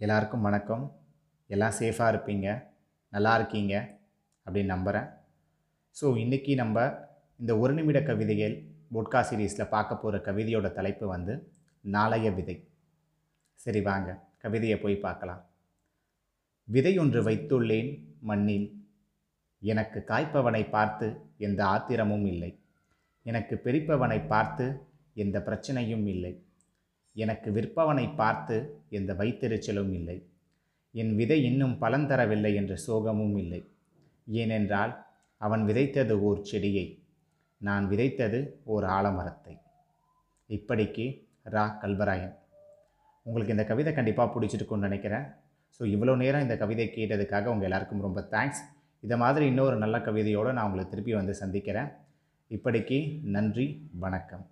எல்லாருக்கும் வணக்கம். எல்லாம் சேஃபாக இருப்பீங்க. நல்லா இருக்கீங்க அப்படின்னு நம்புகிறேன் ஸோ இன்றைக்கி நம்ம இந்த ஒரு நிமிட கவிதைகள் போட்கா சீரீஸில் பார்க்க போகிற கவிதையோட தலைப்பு வந்து நாளைய விதை. சரி வாங்க. கவிதையை போய் பார்க்கலாம். விதை ஒன்று வைத்துள்ளேன் மண்ணில். எனக்கு காய்ப்பவனை பார்த்து எந்த ஆத்திரமும் இல்லை. எனக்கு பிரிப்பவனை பார்த்து எந்த பிரச்சனையும் இல்லை. எனக்கு விற்பவனை பார்த்து எந்த வைத்தெரிச்சலும் இல்லை. என் விதை இன்னும் பலன் தரவில்லை என்ற சோகமும் இல்லை. ஏனென்றால் அவன் விதைத்தது ஓர் செடியை நான் விதைத்தது ஓர் ஆலமரத்தை. இப்படிக்கு ரா. கல்வராயன். உங்களுக்கு இந்த கவிதை கண்டிப்பாக பிடிச்சிருக்குன்னு நினைக்கிறேன். ஸோ இவ்வளோ நேரம் இந்த கவிதை கேட்டதுக்காக உங்கள் எல்லாருக்கும் ரொம்ப தேங்க்ஸ் இதை மாதிரி இன்னொரு நல்ல கவிதையோடு நான் உங்களை திருப்பி வந்து சந்திக்கிறேன். இப்படிக்கு நன்றி வணக்கம்.